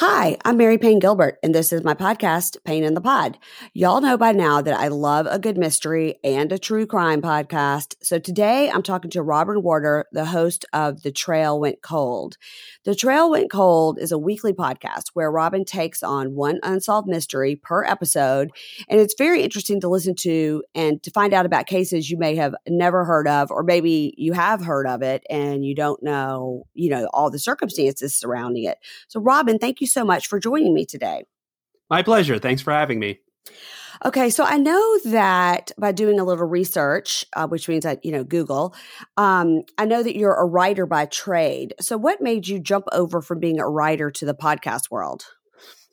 Hi, I'm Mary Payne Gilbert, and this is my podcast, Pain in the Pod. Y'all know by now that I love a good mystery and a true crime podcast. So today I'm talking to Robin Warder, the host of The Trail Went Cold. The Trail Went Cold is a weekly podcast where Robin takes on one unsolved mystery per episode. And it's very interesting to listen to and to find out about cases you may have never heard of, or maybe you have heard of it and you don't know, you know, all the circumstances surrounding it. So, Robin, thank you so much for joining me today. My pleasure. Thanks for having me. Okay, so I know that by doing a little research, uh, which means I, you know, Google, um, I know that you're a writer by trade. So, what made you jump over from being a writer to the podcast world?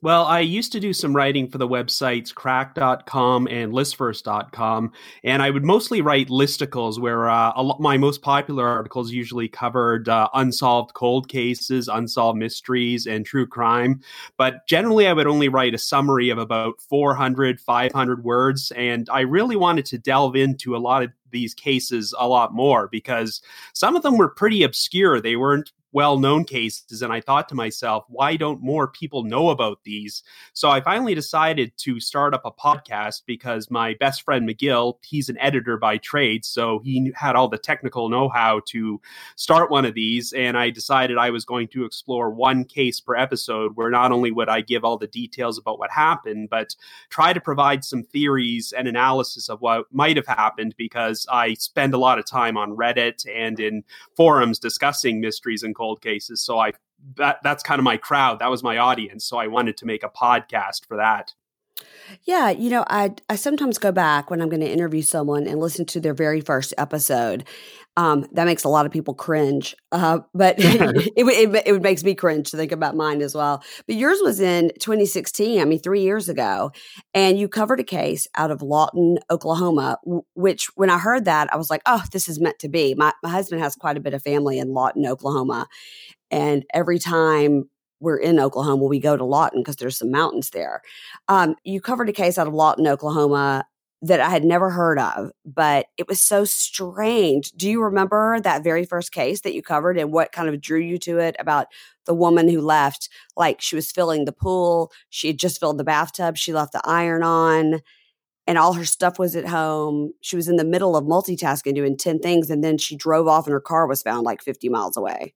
Well, I used to do some writing for the websites cracked.com and listverse.com, and I would mostly write listicles where uh, lot, my most popular articles usually covered uh, unsolved cold cases, unsolved mysteries, and true crime. But generally, I would only write a summary of about 400, 500 words, and I really wanted to delve into a lot of these cases a lot more because some of them were pretty obscure. They weren't well known cases. And I thought to myself, why don't more people know about these? So I finally decided to start up a podcast because my best friend McGill, he's an editor by trade. So he had all the technical know how to start one of these. And I decided I was going to explore one case per episode where not only would I give all the details about what happened, but try to provide some theories and analysis of what might have happened because I spend a lot of time on Reddit and in forums discussing mysteries and cold cases. So I that that's kind of my crowd. That was my audience. So I wanted to make a podcast for that. Yeah, you know, I I sometimes go back when I'm going to interview someone and listen to their very first episode. Um, that makes a lot of people cringe, uh, but it, it, it makes me cringe to think about mine as well. But yours was in 2016. I mean, three years ago, and you covered a case out of Lawton, Oklahoma. Which, when I heard that, I was like, "Oh, this is meant to be." My my husband has quite a bit of family in Lawton, Oklahoma, and every time we're in Oklahoma, we go to Lawton because there's some mountains there. Um, you covered a case out of Lawton, Oklahoma that I had never heard of, but it was so strange. Do you remember that very first case that you covered and what kind of drew you to it about the woman who left? Like she was filling the pool, she had just filled the bathtub, she left the iron on, and all her stuff was at home. She was in the middle of multitasking, doing 10 things, and then she drove off and her car was found like 50 miles away.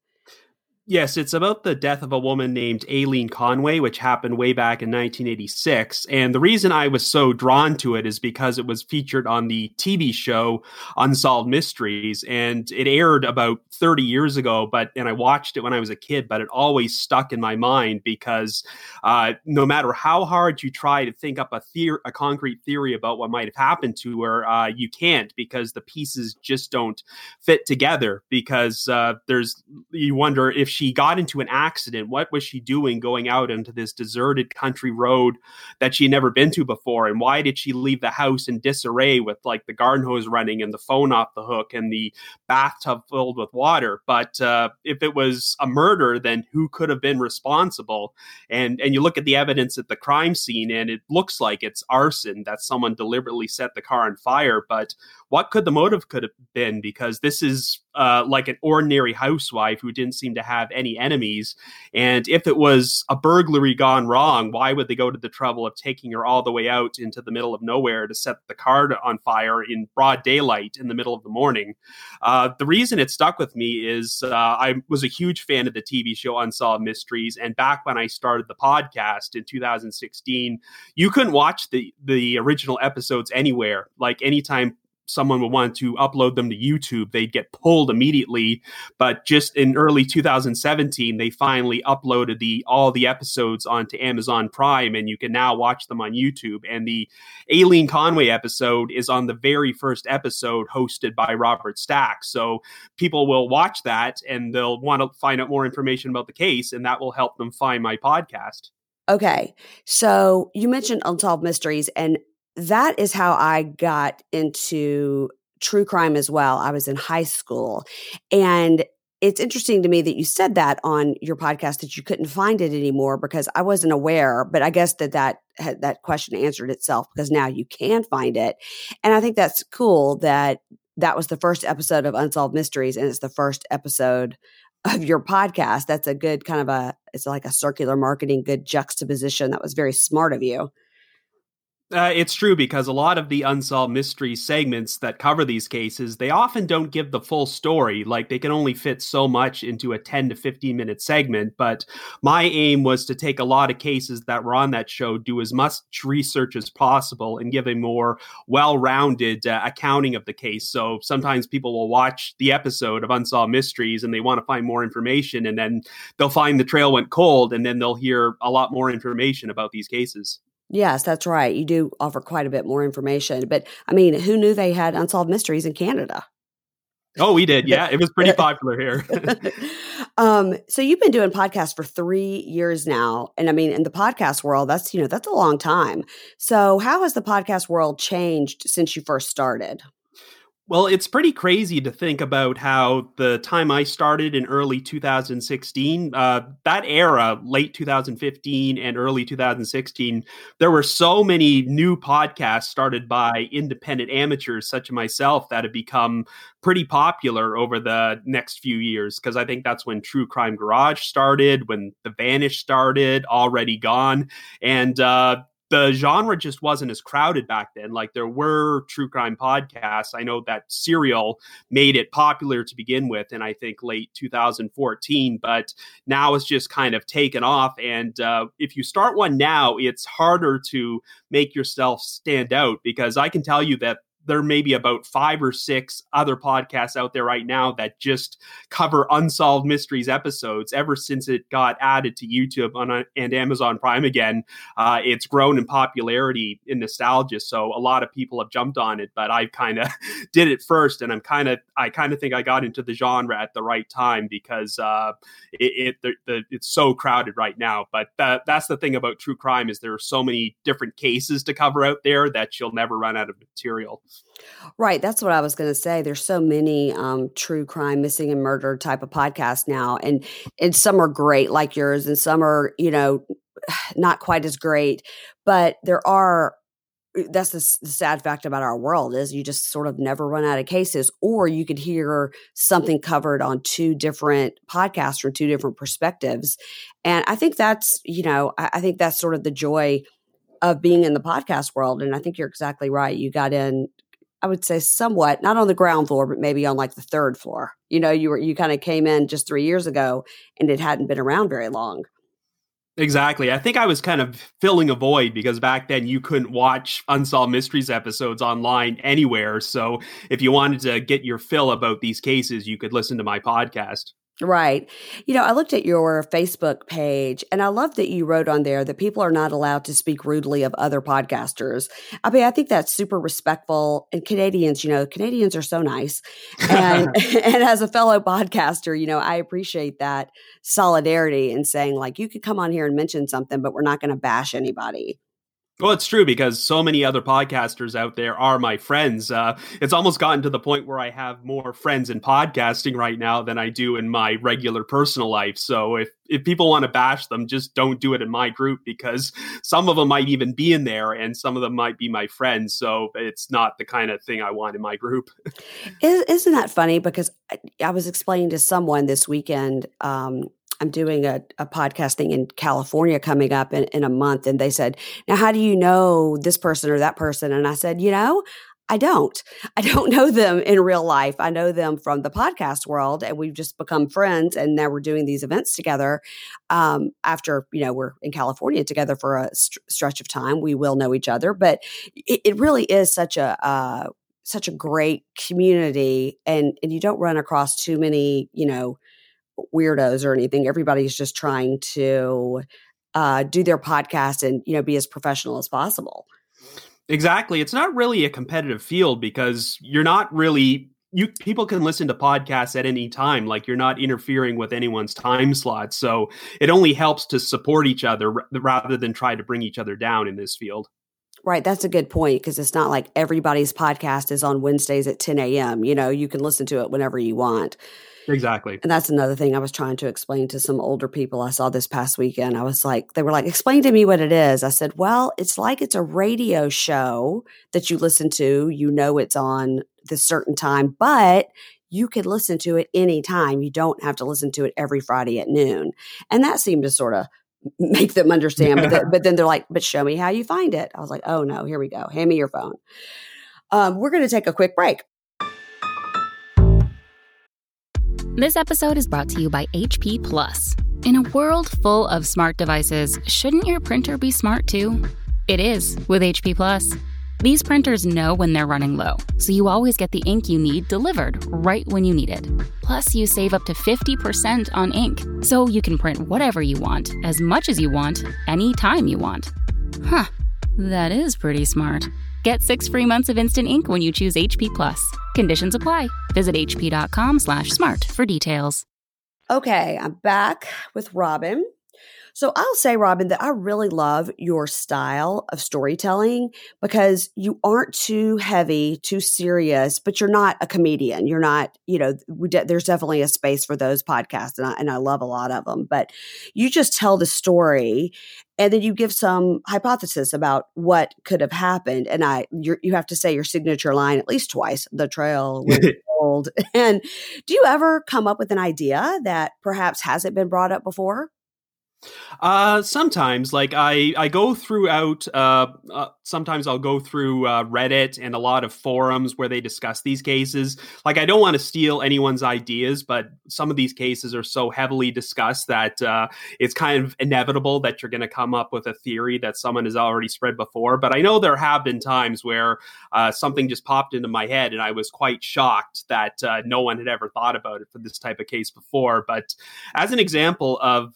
Yes, it's about the death of a woman named Aileen Conway, which happened way back in 1986. And the reason I was so drawn to it is because it was featured on the TV show Unsolved Mysteries. And it aired about 30 years ago, but and I watched it when I was a kid, but it always stuck in my mind because uh, no matter how hard you try to think up a theory, a concrete theory about what might have happened to her, uh, you can't because the pieces just don't fit together. Because uh, there's you wonder if she got into an accident. What was she doing going out into this deserted country road that she had never been to before? And why did she leave the house in disarray with like the garden hose running and the phone off the hook and the bathtub filled with water? But uh, if it was a murder, then who could have been responsible? And and you look at the evidence at the crime scene, and it looks like it's arson that someone deliberately set the car on fire. But what could the motive could have been? Because this is uh, like an ordinary housewife who didn't seem to have any enemies. And if it was a burglary gone wrong, why would they go to the trouble of taking her all the way out into the middle of nowhere to set the car on fire in broad daylight in the middle of the morning? Uh, the reason it stuck with me is uh, I was a huge fan of the TV show Unsolved Mysteries, and back when I started the podcast in 2016, you couldn't watch the the original episodes anywhere. Like anytime someone would want to upload them to YouTube, they'd get pulled immediately. But just in early 2017, they finally uploaded the all the episodes onto Amazon Prime, and you can now watch them on YouTube. And the Aileen Conway episode is on the very first episode hosted by Robert Stack. So people will watch that and they'll want to find out more information about the case, and that will help them find my podcast. Okay. So you mentioned Unsolved Mysteries, and that is how I got into true crime as well. I was in high school and it's interesting to me that you said that on your podcast that you couldn't find it anymore because I wasn't aware, but I guess that that that question answered itself because now you can find it. And I think that's cool that that was the first episode of Unsolved Mysteries and it's the first episode of your podcast. That's a good kind of a it's like a circular marketing good juxtaposition. That was very smart of you. Uh, it's true because a lot of the unsolved mystery segments that cover these cases, they often don't give the full story. Like they can only fit so much into a 10 to 15 minute segment. But my aim was to take a lot of cases that were on that show, do as much research as possible, and give a more well rounded uh, accounting of the case. So sometimes people will watch the episode of Unsolved Mysteries and they want to find more information, and then they'll find the trail went cold, and then they'll hear a lot more information about these cases. Yes, that's right. You do offer quite a bit more information. But I mean, who knew they had unsolved mysteries in Canada? Oh, we did. Yeah, it was pretty popular here. um, so you've been doing podcasts for three years now, and I mean, in the podcast world, that's you know that's a long time. So, how has the podcast world changed since you first started? Well, it's pretty crazy to think about how the time I started in early 2016, uh, that era, late 2015 and early 2016, there were so many new podcasts started by independent amateurs such as myself that have become pretty popular over the next few years. Because I think that's when True Crime Garage started, when The Vanished started, Already Gone. And, uh, the genre just wasn't as crowded back then. Like there were true crime podcasts. I know that Serial made it popular to begin with, and I think late 2014. But now it's just kind of taken off. And uh, if you start one now, it's harder to make yourself stand out because I can tell you that there may be about five or six other podcasts out there right now that just cover unsolved mysteries episodes. Ever since it got added to YouTube on, and Amazon Prime again, uh, it's grown in popularity in nostalgia. So a lot of people have jumped on it, but I kind of did it first, and I'm kind of I kind of think I got into the genre at the right time because uh, it, it the, the, it's so crowded right now. But that, that's the thing about true crime is there are so many different cases to cover out there that you'll never run out of material. Right. That's what I was going to say. There's so many um, true crime, missing and murder type of podcasts now, and and some are great like yours, and some are you know not quite as great. But there are. Uh, that's the, the sad fact about our world is you just sort of never run out of cases, or you could hear something covered on two different podcasts from two different perspectives, and I think that's you know I, I think that's sort of the joy of being in the podcast world. And I think you're exactly right. You got in I would say somewhat, not on the ground floor, but maybe on like the third floor. You know, you were you kind of came in just three years ago and it hadn't been around very long. Exactly. I think I was kind of filling a void because back then you couldn't watch Unsolved Mysteries episodes online anywhere. So if you wanted to get your fill about these cases, you could listen to my podcast. Right. You know, I looked at your Facebook page and I love that you wrote on there that people are not allowed to speak rudely of other podcasters. I mean, I think that's super respectful. And Canadians, you know, Canadians are so nice. And, and as a fellow podcaster, you know, I appreciate that solidarity and saying, like, you could come on here and mention something, but we're not going to bash anybody. Well, it's true because so many other podcasters out there are my friends. Uh, it's almost gotten to the point where I have more friends in podcasting right now than I do in my regular personal life. So if if people want to bash them, just don't do it in my group because some of them might even be in there and some of them might be my friends. So it's not the kind of thing I want in my group. Isn't that funny? Because I was explaining to someone this weekend. Um, I'm doing a, a podcasting in California coming up in, in a month. And they said, Now, how do you know this person or that person? And I said, You know, I don't. I don't know them in real life. I know them from the podcast world, and we've just become friends. And now we're doing these events together. Um, after you know we're in California together for a st- stretch of time, we will know each other. But it, it really is such a uh, such a great community, and and you don't run across too many you know weirdos or anything. Everybody's just trying to uh, do their podcast and you know be as professional as possible. Exactly. It's not really a competitive field because you're not really you people can listen to podcasts at any time like you're not interfering with anyone's time slot so it only helps to support each other rather than try to bring each other down in this field Right. That's a good point because it's not like everybody's podcast is on Wednesdays at 10 a.m. You know, you can listen to it whenever you want. Exactly. And that's another thing I was trying to explain to some older people I saw this past weekend. I was like, they were like, explain to me what it is. I said, well, it's like it's a radio show that you listen to. You know it's on this certain time, but you could listen to it anytime. You don't have to listen to it every Friday at noon. And that seemed to sort of make them understand. But, the, but then they're like, but show me how you find it. I was like, oh no, here we go. Hand me your phone. Um, we're going to take a quick break. This episode is brought to you by HP Plus. In a world full of smart devices, shouldn't your printer be smart too? It is with HP Plus. These printers know when they're running low, so you always get the ink you need delivered right when you need it. Plus, you save up to 50% on ink, so you can print whatever you want, as much as you want, anytime you want. Huh, that is pretty smart. Get six free months of instant ink when you choose HP Plus. Conditions apply. Visit hp.com slash smart for details. Okay, I'm back with Robin. So I'll say, Robin, that I really love your style of storytelling because you aren't too heavy, too serious, but you're not a comedian. You're not, you know, de- there's definitely a space for those podcasts, and I, and I love a lot of them. But you just tell the story, and then you give some hypothesis about what could have happened. And I, you have to say your signature line at least twice. The trail was old. And do you ever come up with an idea that perhaps hasn't been brought up before? Uh, sometimes, like I, I go throughout. Uh, uh, sometimes I'll go through uh, Reddit and a lot of forums where they discuss these cases. Like I don't want to steal anyone's ideas, but some of these cases are so heavily discussed that uh, it's kind of inevitable that you're going to come up with a theory that someone has already spread before. But I know there have been times where uh, something just popped into my head, and I was quite shocked that no one had ever thought about it for this type of case before. But as an example of,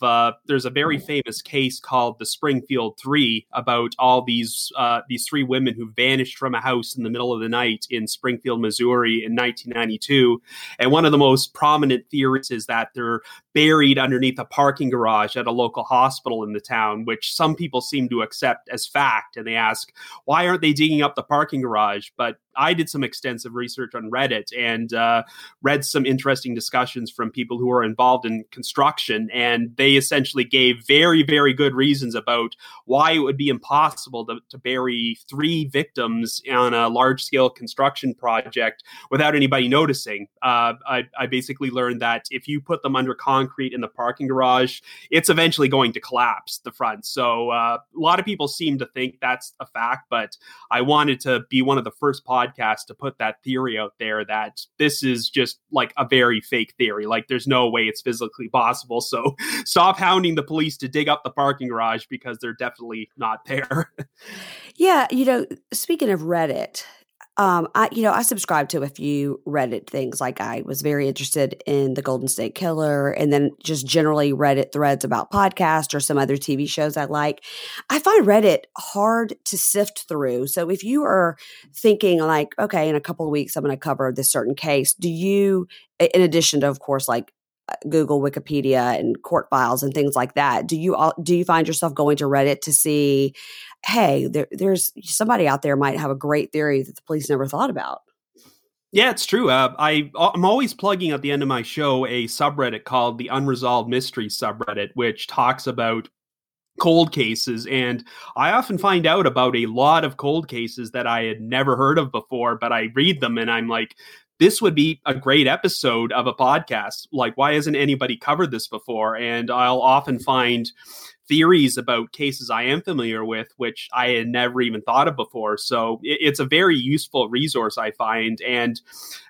there's a very famous case called the Springfield Three about all these uh, these three women who vanished from a house in the middle of the night in Springfield, Missouri, in 1992. And one of the most prominent theories is that they're buried underneath a parking garage at a local hospital in the town, which some people seem to accept as fact. And they ask, why aren't they digging up the parking garage? But I did some extensive research on Reddit and uh, read some interesting discussions from people who are involved in construction. And they essentially gave very, very good reasons about why it would be impossible to, to bury three victims on a large scale construction project without anybody noticing. Uh, I, I basically learned that if you put them under concrete in the parking garage, it's eventually going to collapse the front. So uh, a lot of people seem to think that's a fact, but I wanted to be one of the first podcasts to put that theory out there that this is just like a very fake theory. Like there's no way it's physically possible. So stop hounding the police to dig up the parking garage because they're definitely not there. yeah. You know, speaking of Reddit, um, I, you know, I subscribe to a few Reddit things. Like I was very interested in the Golden State Killer, and then just generally Reddit threads about podcasts or some other TV shows I like. I find Reddit hard to sift through. So if you are thinking like, okay, in a couple of weeks I'm going to cover this certain case, do you, in addition to, of course, like uh, Google, Wikipedia, and court files and things like that. Do you all, do you find yourself going to Reddit to see hey, there, there's somebody out there might have a great theory that the police never thought about. Yeah, it's true. Uh, I I'm always plugging at the end of my show a subreddit called the Unresolved Mystery subreddit, which talks about cold cases and i often find out about a lot of cold cases that i had never heard of before but i read them and i'm like this would be a great episode of a podcast like why hasn't anybody covered this before and i'll often find theories about cases I am familiar with, which I had never even thought of before. So it, it's a very useful resource, I find. And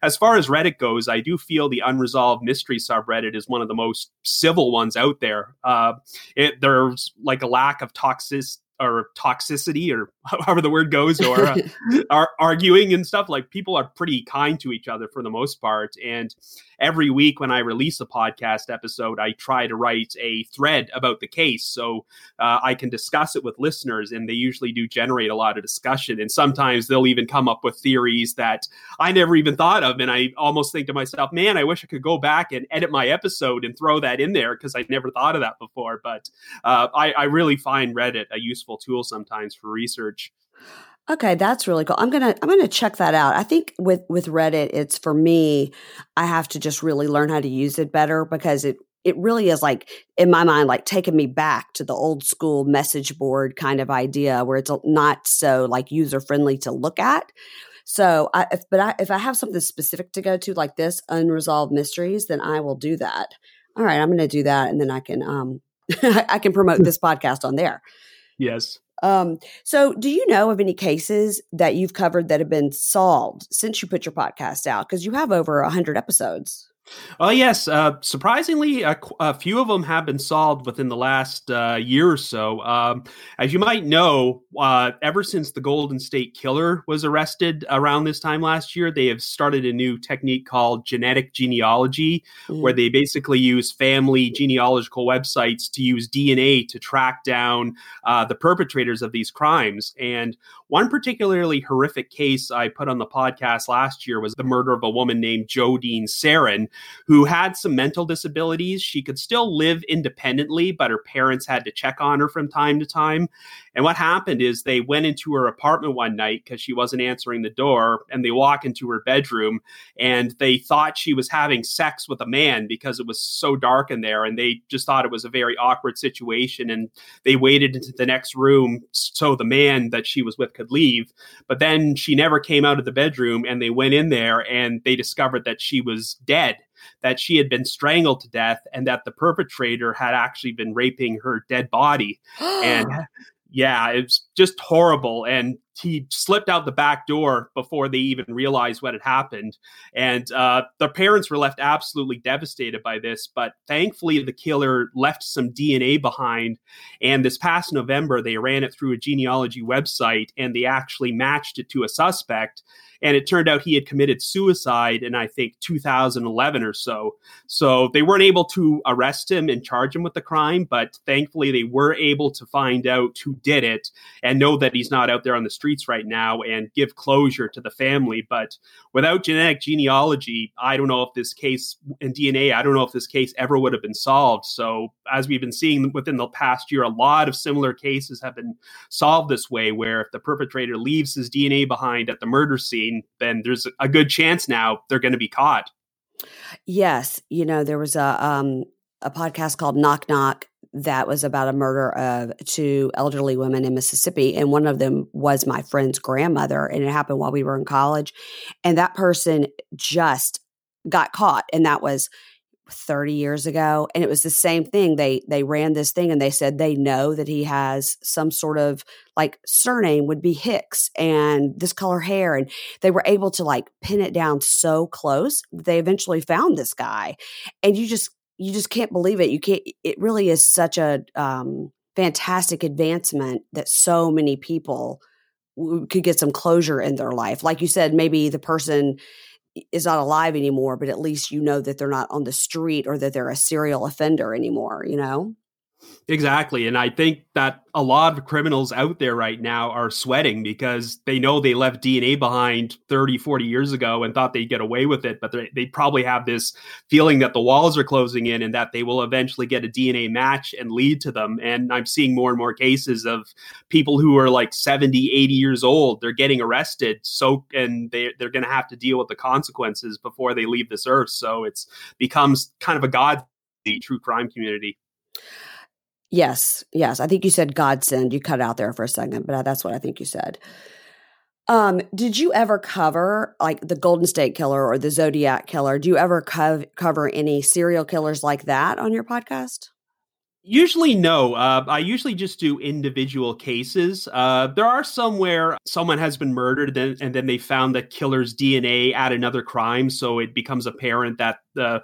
as far as Reddit goes, I do feel the unresolved mystery subreddit is one of the most civil ones out there. Uh, it, there's like a lack of toxic or toxicity or however the word goes or uh, are arguing and stuff like people are pretty kind to each other for the most part. And every week when i release a podcast episode i try to write a thread about the case. So uh, i can discuss it with listeners and they usually do generate a lot of discussion. And sometimes they'll even come up with theories that i never even thought of. And i almost think to myself man i wish i could go back and edit my episode and throw that in there because i never thought of that before. But uh, I, I really find reddit a useful useful tool sometimes for research. Okay, that's really cool. I'm gonna I'm gonna check that out. I think with with Reddit, it's for me. I have to just really learn how to use it better because it it really is like in my mind like taking me back to the old school message board kind of idea where it's not so like user friendly to look at So, I, if, but I, if I have something specific to go to like this, unresolved mysteries, then I will do that. All right, I'm going to do that, and then I can um I can promote this podcast on there. Yes. Um, so, do you know of any cases that you've covered that have been solved since you put your podcast out? Because you have over 100 episodes. Oh yes, uh, surprisingly, a, a, few of them have been solved within the last uh, year or so. Um, as you might know, uh, ever since the Golden State Killer was arrested around this time last year, they have started a new technique called genetic genealogy, mm. where they basically use family genealogical websites to use DNA to track down uh, the perpetrators of these crimes. And one particularly horrific case I put on the podcast last year was the murder of a woman named Jodine Serrin, who had some mental disabilities. She could still live independently, but her parents had to check on her from time to time. And what happened is they went into her apartment one night because she wasn't answering the door, and they walk into her bedroom and they thought she was having sex with a man because it was so dark in there, and they just thought it was a very awkward situation. And they waited into the next room so the man that she was with could leave. But then she never came out of the bedroom, and they went in there and they discovered that she was dead that she had been strangled to death and that the perpetrator had actually been raping her dead body. and yeah, it's just horrible. And he slipped out the back door before they even realized what had happened. And uh, the parents were left absolutely devastated by this. But thankfully, the killer left some DNA behind. And this past November, they ran it through a genealogy website and they actually matched it to a suspect and it turned out he had committed suicide in I think 2011 or so. So they weren't able to arrest him and charge him with the crime, but thankfully they were able to find out who did it and know that he's not out there on the streets right now and give closure to the family. But without genetic genealogy, I don't know if this case and DNA, I don't know if this case ever would have been solved. So as we've been seeing within the past year, a lot of similar cases have been solved this way, where if the perpetrator leaves his DNA behind at the murder scene then there's a good chance now they're going to be caught. Yes, you know there was a um, a podcast called Knock Knock that was about a murder of two elderly women in Mississippi, and one of them was my friend's grandmother, and it happened while we were in college, and that person just got caught, and that was 30 years ago. And it was the same thing. They they ran this thing and they said they know that he has some sort of like surname would be hicks and this color hair. And they were able to like pin it down so close they eventually found this guy. And you just you just can't believe it you can't it really is such a um fantastic advancement that so many people could get some closure in their life like you said maybe the person is not alive anymore, but at least you know that they're not on the street or that they're a serial offender anymore, you know? Exactly. And I think that a lot of criminals out there right now are sweating because they know they left DNA behind 30, 40 years ago and thought they'd get away with it. But they probably have this feeling that the walls are closing in and that they will eventually get a DNA match and lead to them. And I'm seeing more and more cases of people who are like 70, 80 years old. They're getting arrested. So, and they, they're going to have to deal with the consequences before they leave this earth. So it's becomes kind of a god the true crime community. Yes, yes. I think you said godsend. You cut out there for a second, but that's what I think you said. Um, did you ever cover like the Golden State Killer or the Zodiac Killer? Do you ever co- cover any serial killers like that on your podcast? Usually, no. Uh, I usually just do individual cases. Uh, there are some where someone has been murdered and, and then they found the killer's DNA at another crime. So it becomes apparent that the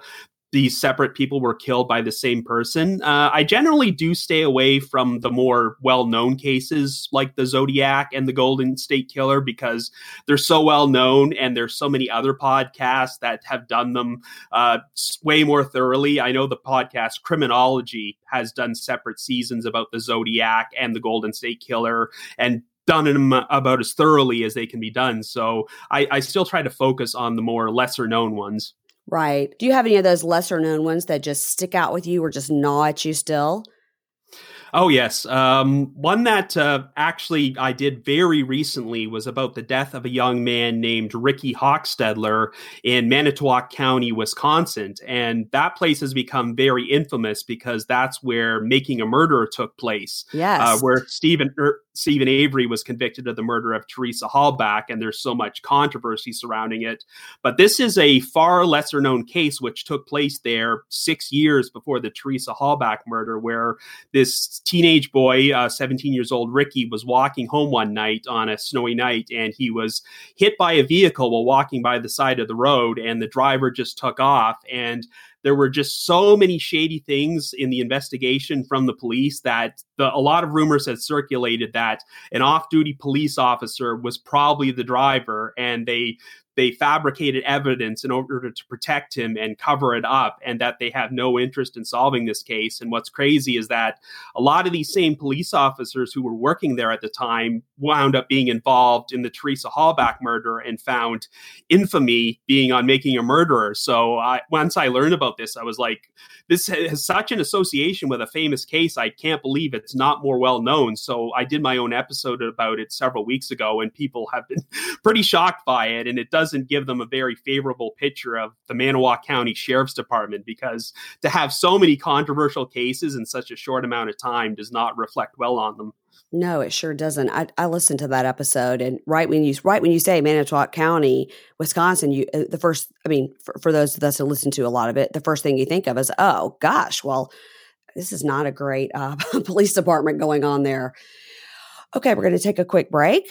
these separate people were killed by the same person. Uh, I generally do stay away from the more well known cases like the Zodiac and the Golden State Killer because they're so well known and there's so many other podcasts that have done them uh, way more thoroughly. I know the podcast Criminology has done separate seasons about the Zodiac and the Golden State Killer and done them about as thoroughly as they can be done. So I, I still try to focus on the more lesser known ones. Right. Do you have any of those lesser known ones that just stick out with you or just gnaw at you still? Oh, yes. Um, one that uh, actually I did very recently was about the death of a young man named Ricky Hochstetler in Manitowoc County, Wisconsin. And that place has become very infamous because that's where Making a Murderer took place. Yes. Uh, where Stephen, er, Steven Avery was convicted of the murder of Teresa Halbach, and there's so much controversy surrounding it. But this is a far lesser known case which took place there six years before the Teresa Halbach murder, where this teenage boy, uh, 17 years old Ricky, was walking home one night on a snowy night, and he was hit by a vehicle while walking by the side of the road, and the driver just took off. And there were just so many shady things in the investigation from the police that the, a lot of rumors had circulated that an off-duty police officer was probably the driver and they they fabricated evidence in order to protect him and cover it up, and that they have no interest in solving this case. And what's crazy is that a lot of these same police officers who were working there at the time wound up being involved in the Teresa Halbach murder and found infamy being on making a murderer. So I, once I learned about this, I was like, this has such an association with a famous case. I can't believe it's not more well known. So I did my own episode about it several weeks ago, and people have been pretty shocked by it. And it doesn't give them a very favorable picture of the Manitowoc County Sheriff's Department because to have so many controversial cases in such a short amount of time does not reflect well on them. No, it sure doesn't. I, I listened to that episode, and right when you right when you say Manitowoc County, Wisconsin, you uh, the first. I mean, for, for those of us who listen to a lot of it, the first thing you think of is, oh gosh, well, this is not a great uh, police department going on there. Okay, we're going to take a quick break.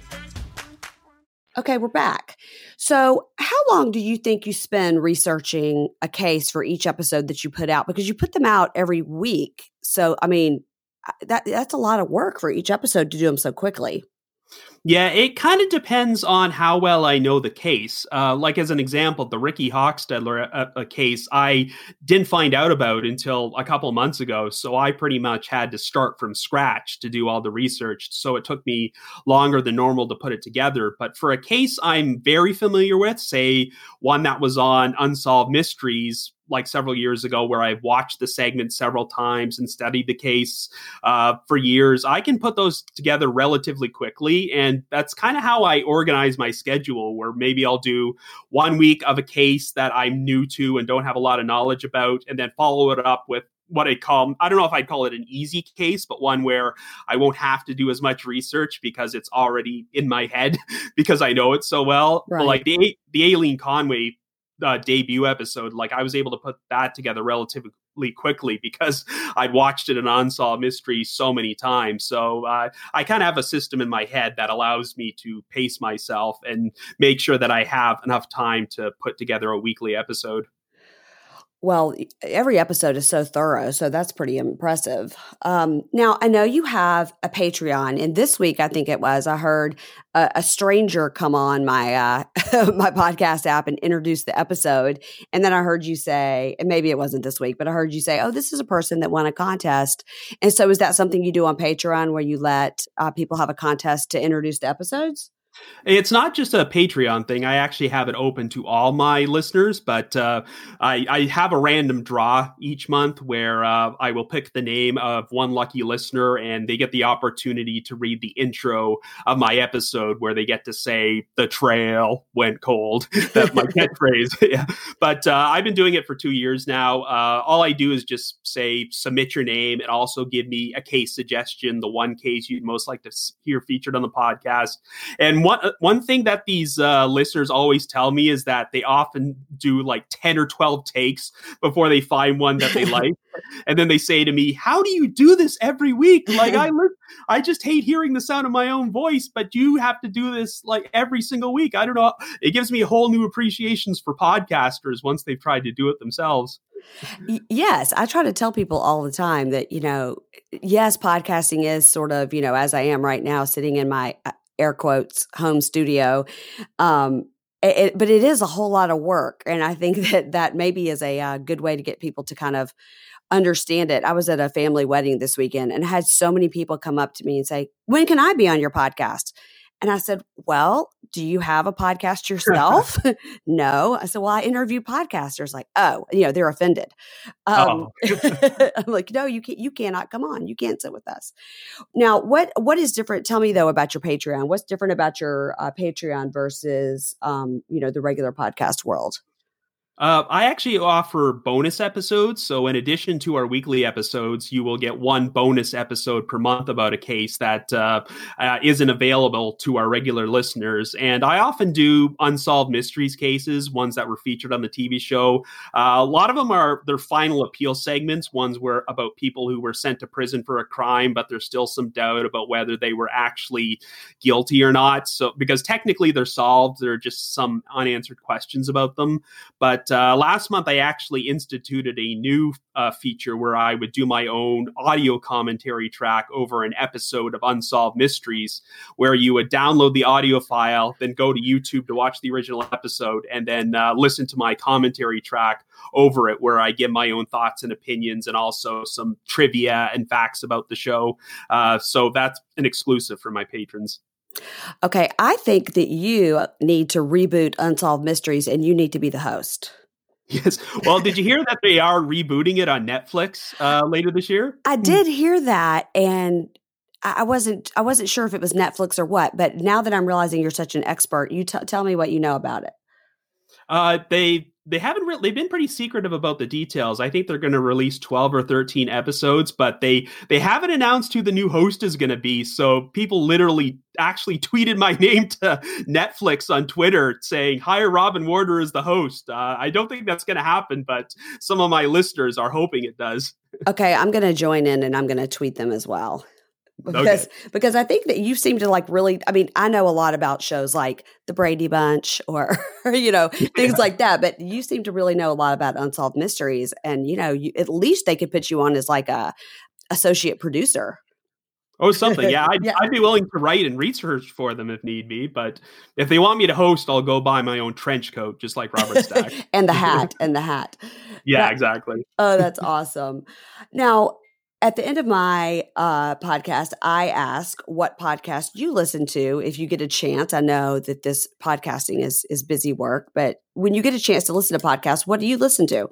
Okay, we're back. So, how long do you think you spend researching a case for each episode that you put out? Because you put them out every week. So, I mean, that that's a lot of work for each episode to do them so quickly. Yeah, it kind of depends on how well I know the case. Uh, like as an example, the Ricky Hochstetler uh, uh, case, I didn't find out about until a couple months ago. So I pretty much had to start from scratch to do all the research. So it took me longer than normal to put it together. But for a case I'm very familiar with, say one that was on Unsolved Mysteries, like several years ago where I've watched the segment several times and studied the case uh, for years. I can put those together relatively quickly. And that's kind of how I organize my schedule, where maybe I'll do one week of a case that I'm new to and don't have a lot of knowledge about, and then follow it up with what I call I don't know if I'd call it an easy case, but one where I won't have to do as much research because it's already in my head because I know it so well. Right. But like the the Aileen Conway uh, debut episode, like I was able to put that together relatively quickly because I'd watched it in Unsolved Mystery so many times. So uh, I kind of have a system in my head that allows me to pace myself and make sure that I have enough time to put together a weekly episode. Well, every episode is so thorough, so that's pretty impressive. Um, now, I know you have a Patreon, and this week I think it was I heard a, a stranger come on my uh, my podcast app and introduce the episode, and then I heard you say, and maybe it wasn't this week, but I heard you say, "Oh, this is a person that won a contest," and so is that something you do on Patreon where you let uh, people have a contest to introduce the episodes? It's not just a Patreon thing. I actually have it open to all my listeners, but uh, I, I, have a random draw each month where uh, I will pick the name of one lucky listener, and they get the opportunity to read the intro of my episode, where they get to say "the trail went cold." That's my catchphrase. yeah. But uh, I've been doing it for two years now. Uh, all I do is just say submit your name and also give me a case suggestion, the one case you'd most like to hear featured on the podcast, and one uh, one thing that these uh, listeners always tell me is that they often do like ten or twelve takes before they find one that they like. and then they say to me, "How do you do this every week?" Like I I just hate hearing the sound of my own voice, but you have to do this like every single week. I don't know. It gives me a whole new appreciations for podcasters once they've tried to do it themselves. Yes, I try to tell people all the time that, you know, yes, podcasting is sort of, you know, as I am right now sitting in my uh, air quotes home studio. Um, it, but it is a whole lot of work. And I think that that maybe is a uh, good way to get people to kind of understand it. I was at a family wedding this weekend and had so many people come up to me and say, When can I be on your podcast? And I said, Well, do you have a podcast yourself? no. I said, Well, I interview podcasters. Like, oh, you know, they're offended. Um, oh. I'm like, no, you can't you cannot come on. You can't sit with us. Now, what what is different? Tell me though about your Patreon. What's different about your uh, Patreon versus um, you know, the regular podcast world? Uh, I actually offer bonus episodes. So, in addition to our weekly episodes, you will get one bonus episode per month about a case that uh, uh, not available to our regular listeners. And I often do unsolved mysteries cases, ones that were featured on the TV show. Uh, a lot of them are their final appeal segments, ones where about people who were sent to prison for a crime, but there's still some doubt about whether they were actually guilty or not. So, because technically they're solved, there are just some unanswered questions about them. But uh, last month, I actually instituted a new uh, feature where I would do my own audio commentary track over an episode of Unsolved Mysteries, where you would download the audio file, then go to YouTube to watch the original episode, and then uh, listen to my commentary track over it, where I give my own thoughts and opinions and also some trivia and facts about the show. Uh, so that's an exclusive for my patrons. Okay, I think that you need to reboot Unsolved Mysteries and you need to be the host. Yes. Well, did you hear that they are rebooting it on Netflix uh, later this year? I hmm. did hear that, and I wasn't I wasn't sure if it was Netflix or what. But now that I'm realizing you're such an expert, you t- tell me what you know about it. Uh, they they haven't really they've been pretty secretive about the details. I think they're going to release 12 or 13 episodes, but they they haven't announced who the new host is going to be. So people literally actually tweeted my name to Netflix on Twitter saying hire Robin Warder as the host. Uh, I don't think that's going to happen, but some of my listeners are hoping it does. Okay, I'm going to join in and I'm going to tweet them as well because okay. because I think that you seem to like really. I mean, I know a lot about shows like the Brady Bunch or you know things yeah. like that, but you seem to really know a lot about unsolved mysteries, and you know, you, at least they could put you on as like a associate producer. Oh, something. Yeah I'd, yeah I'd, be willing to write and research for them if need be. But if they want me to host, I'll go buy my own trench coat, just like Robert Stack. and the hat, and the hat. Yeah, that, exactly. Oh, that's awesome. Now, at the end of my uh, podcast, I ask what podcast you listen to if you get a chance. I know that this podcasting is is busy work, but when you get a chance to listen to podcasts, what do you listen to?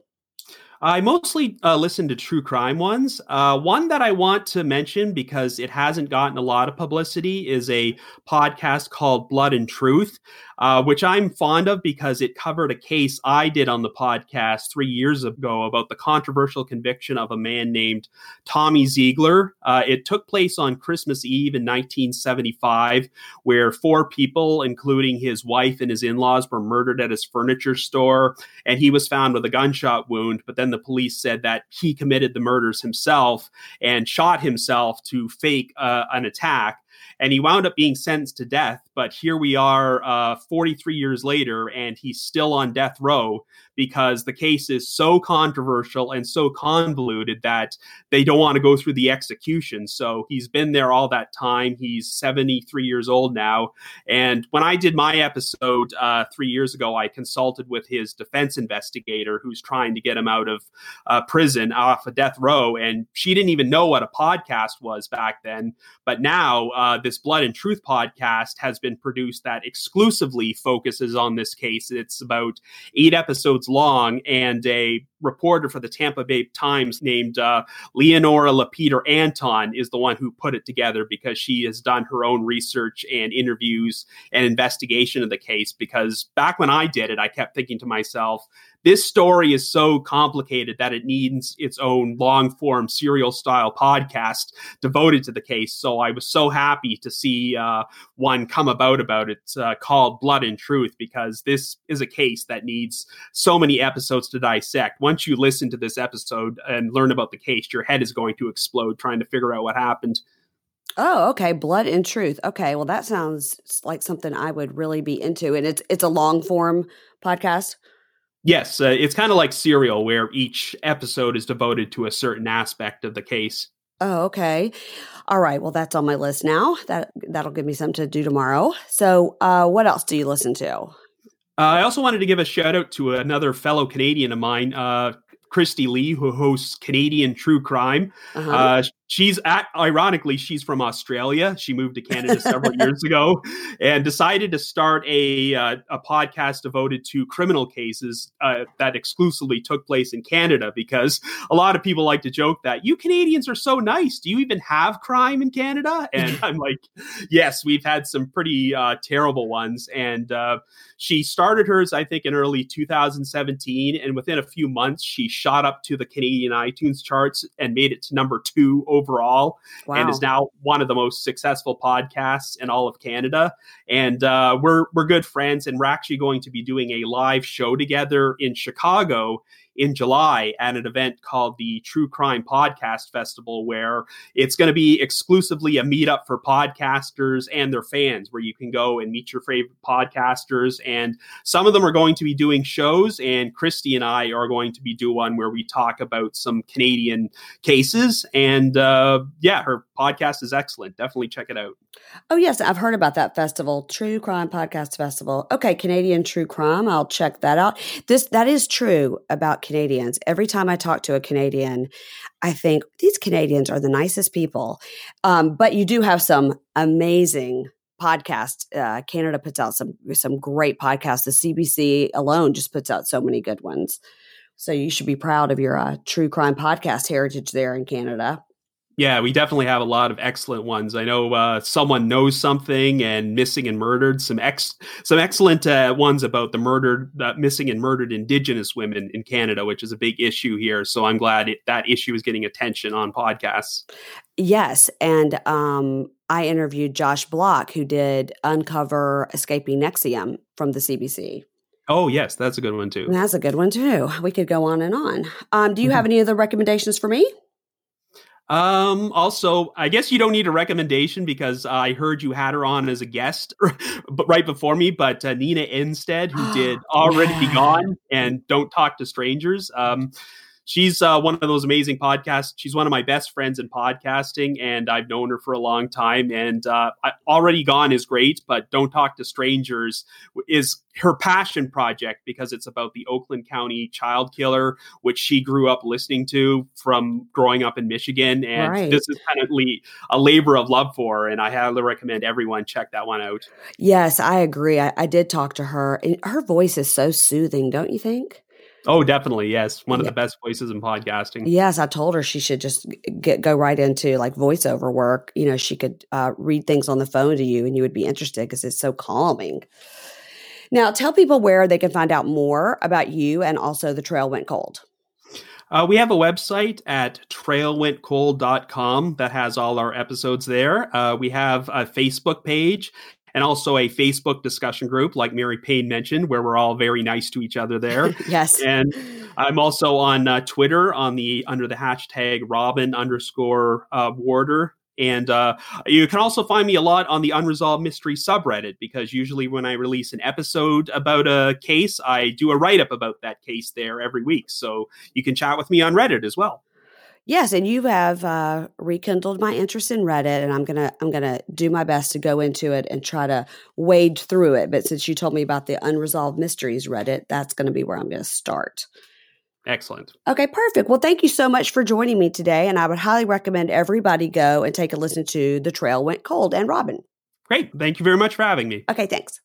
I mostly uh, listen to true crime ones. Uh, one that I want to mention because it hasn't gotten a lot of publicity is a podcast called Blood and Truth uh, which I'm fond of because it covered a case I did on the podcast three years ago about the controversial conviction of a man named Tommy Zeigler. Uh, it took place on Christmas Eve in 1975, where four people, including his wife and his in laws, were murdered at his furniture store, and he was found with a gunshot wound. But then the police said that he committed the murders himself and shot himself to fake uh, an attack and he wound up being sentenced to death. But here we are, uh, 43 years later, and he's still on death row because the case is so controversial and so convoluted that they don't want to go through the execution. So he's been there all that time. He's 73 years old now. And when I did my episode uh, three years ago, I consulted with his defense investigator who's trying to get him out of uh, prison off a of death row. And she didn't even know what a podcast was back then. But now, uh, this Blood and Truth podcast has been produced that exclusively focuses on this case. It's about eight episodes long, and a reporter for the Tampa Bay Times named uh, Leonora LaPeter Anton is the one who put it together because she has done her own research and interviews and investigation of the case. Because back when I did it, I kept thinking to myself, this story is so complicated that it needs its own long form serial style podcast devoted to the case. So I was so happy to see uh, one come about about it uh, called Blood and Truth because this is a case that needs so many episodes to dissect. Once you listen to this episode and learn about the case, your head is going to explode trying to figure out what happened. Oh, okay. Blood and Truth. Okay. Well, that sounds like something I would really be into. And it's it's a long form podcast. Yes, uh, it's kind of like Serial, where each episode is devoted to a certain aspect of the case. Oh, okay. All right. Well, that's on my list now. That that'll give me something to do tomorrow. So, uh, what else do you listen to? Uh, I also wanted to give a shout out to another fellow Canadian of mine, uh, Kristi Lee, who hosts Canadian True Crime. Uh-huh. Uh, she's at, ironically, she's from Australia. She moved to Canada several years ago and decided to start a uh, a podcast devoted to criminal cases uh, that exclusively took place in Canada. Because a lot of people like to joke that you Canadians are so nice. Do you even have crime in Canada? And I'm like, yes, we've had some pretty uh, terrible ones. And uh, she started hers, I think, in early 2017, and within a few months, she shot up to the Canadian iTunes charts and made it to number two overall, wow. and is now one of the most successful podcasts in all of Canada. And uh, we're we're good friends, and we're actually going to be doing a live show together in Chicago in July at an event called the True Crime Podcast Festival, where it's going to be exclusively a meetup for podcasters and their fans, where you can go and meet your favorite podcasters. And some of them are going to be doing shows, and Kristi and I are going to be doing one where we talk about some Canadian cases. And uh, yeah, her podcast is excellent. Definitely check it out. Oh, yes. I've heard about that festival, True Crime Podcast Festival. Okay, Canadian True Crime. I'll check that out. This That is true about Canadians. Every time I talk to a Canadian, I think these Canadians are the nicest people. Um, but you do have some amazing podcasts. Uh, Canada puts out some some great podcasts. The CBC alone just puts out so many good ones. So you should be proud of your uh, true crime podcast heritage there in Canada. Yeah, we definitely have a lot of excellent ones. I know uh, someone knows something and missing and murdered. Some ex some excellent uh, ones about the murdered, uh, missing and murdered Indigenous women in Canada, which is a big issue here. So I'm glad it, that issue is getting attention on podcasts. Yes, and um, I interviewed Josh Bloch, who did Uncover Escaping NXIVM from the CBC. Oh yes, that's a good one too. That's a good one too. We could go on and on. Um, do you mm-hmm. have any other recommendations for me? Um, also, I guess you don't need a recommendation because I heard you had her on as a guest, but right before me. But uh, Nina Innsted, who did Already. Be Gone and Don't Talk to Strangers. Um, she's uh, one of those amazing podcasts. She's one of my best friends in podcasting, and I've known her for a long time. And uh, Already Gone is great, but Don't Talk to Strangers is her passion project because it's about the Oakland County child killer, which she grew up listening to from growing up in Michigan. And right. this is kind of a labor of love for her. And I highly recommend everyone check that one out. Yes, I agree. I, I did talk to her. Her voice is so soothing, don't you think? Oh, definitely. Yes. One of the best voices in podcasting. Yes. I told her she should just get, go right into like voiceover work. You know, she could uh, read things on the phone to you and you would be interested because it's so calming. Now, tell people where they can find out more about you and also the trail went cold. Uh, we have a website at trailwentcold.com that has all our episodes there. Uh, we have a Facebook page and also a Facebook discussion group, like Mary Payne mentioned, where we're all very nice to each other there. yes. And I'm also on uh, Twitter on the under the hashtag Robin underscore uh, Warder. And uh, you can also find me a lot on the Unresolved Mystery subreddit because usually when I release an episode about a case, I do a write up about that case there every week. So you can chat with me on Reddit as well. Yes, and you have uh, rekindled my interest in Reddit, and I'm gonna I'm gonna do my best to go into it and try to wade through it. But since you told me about the unresolved mysteries Reddit, that's going to be where I'm going to start. Excellent. Okay, perfect. Well, thank you so much for joining me today, and I would highly recommend everybody go and take a listen to The Trail Went Cold and Robin. Great. Thank you very much for having me. Okay, thanks.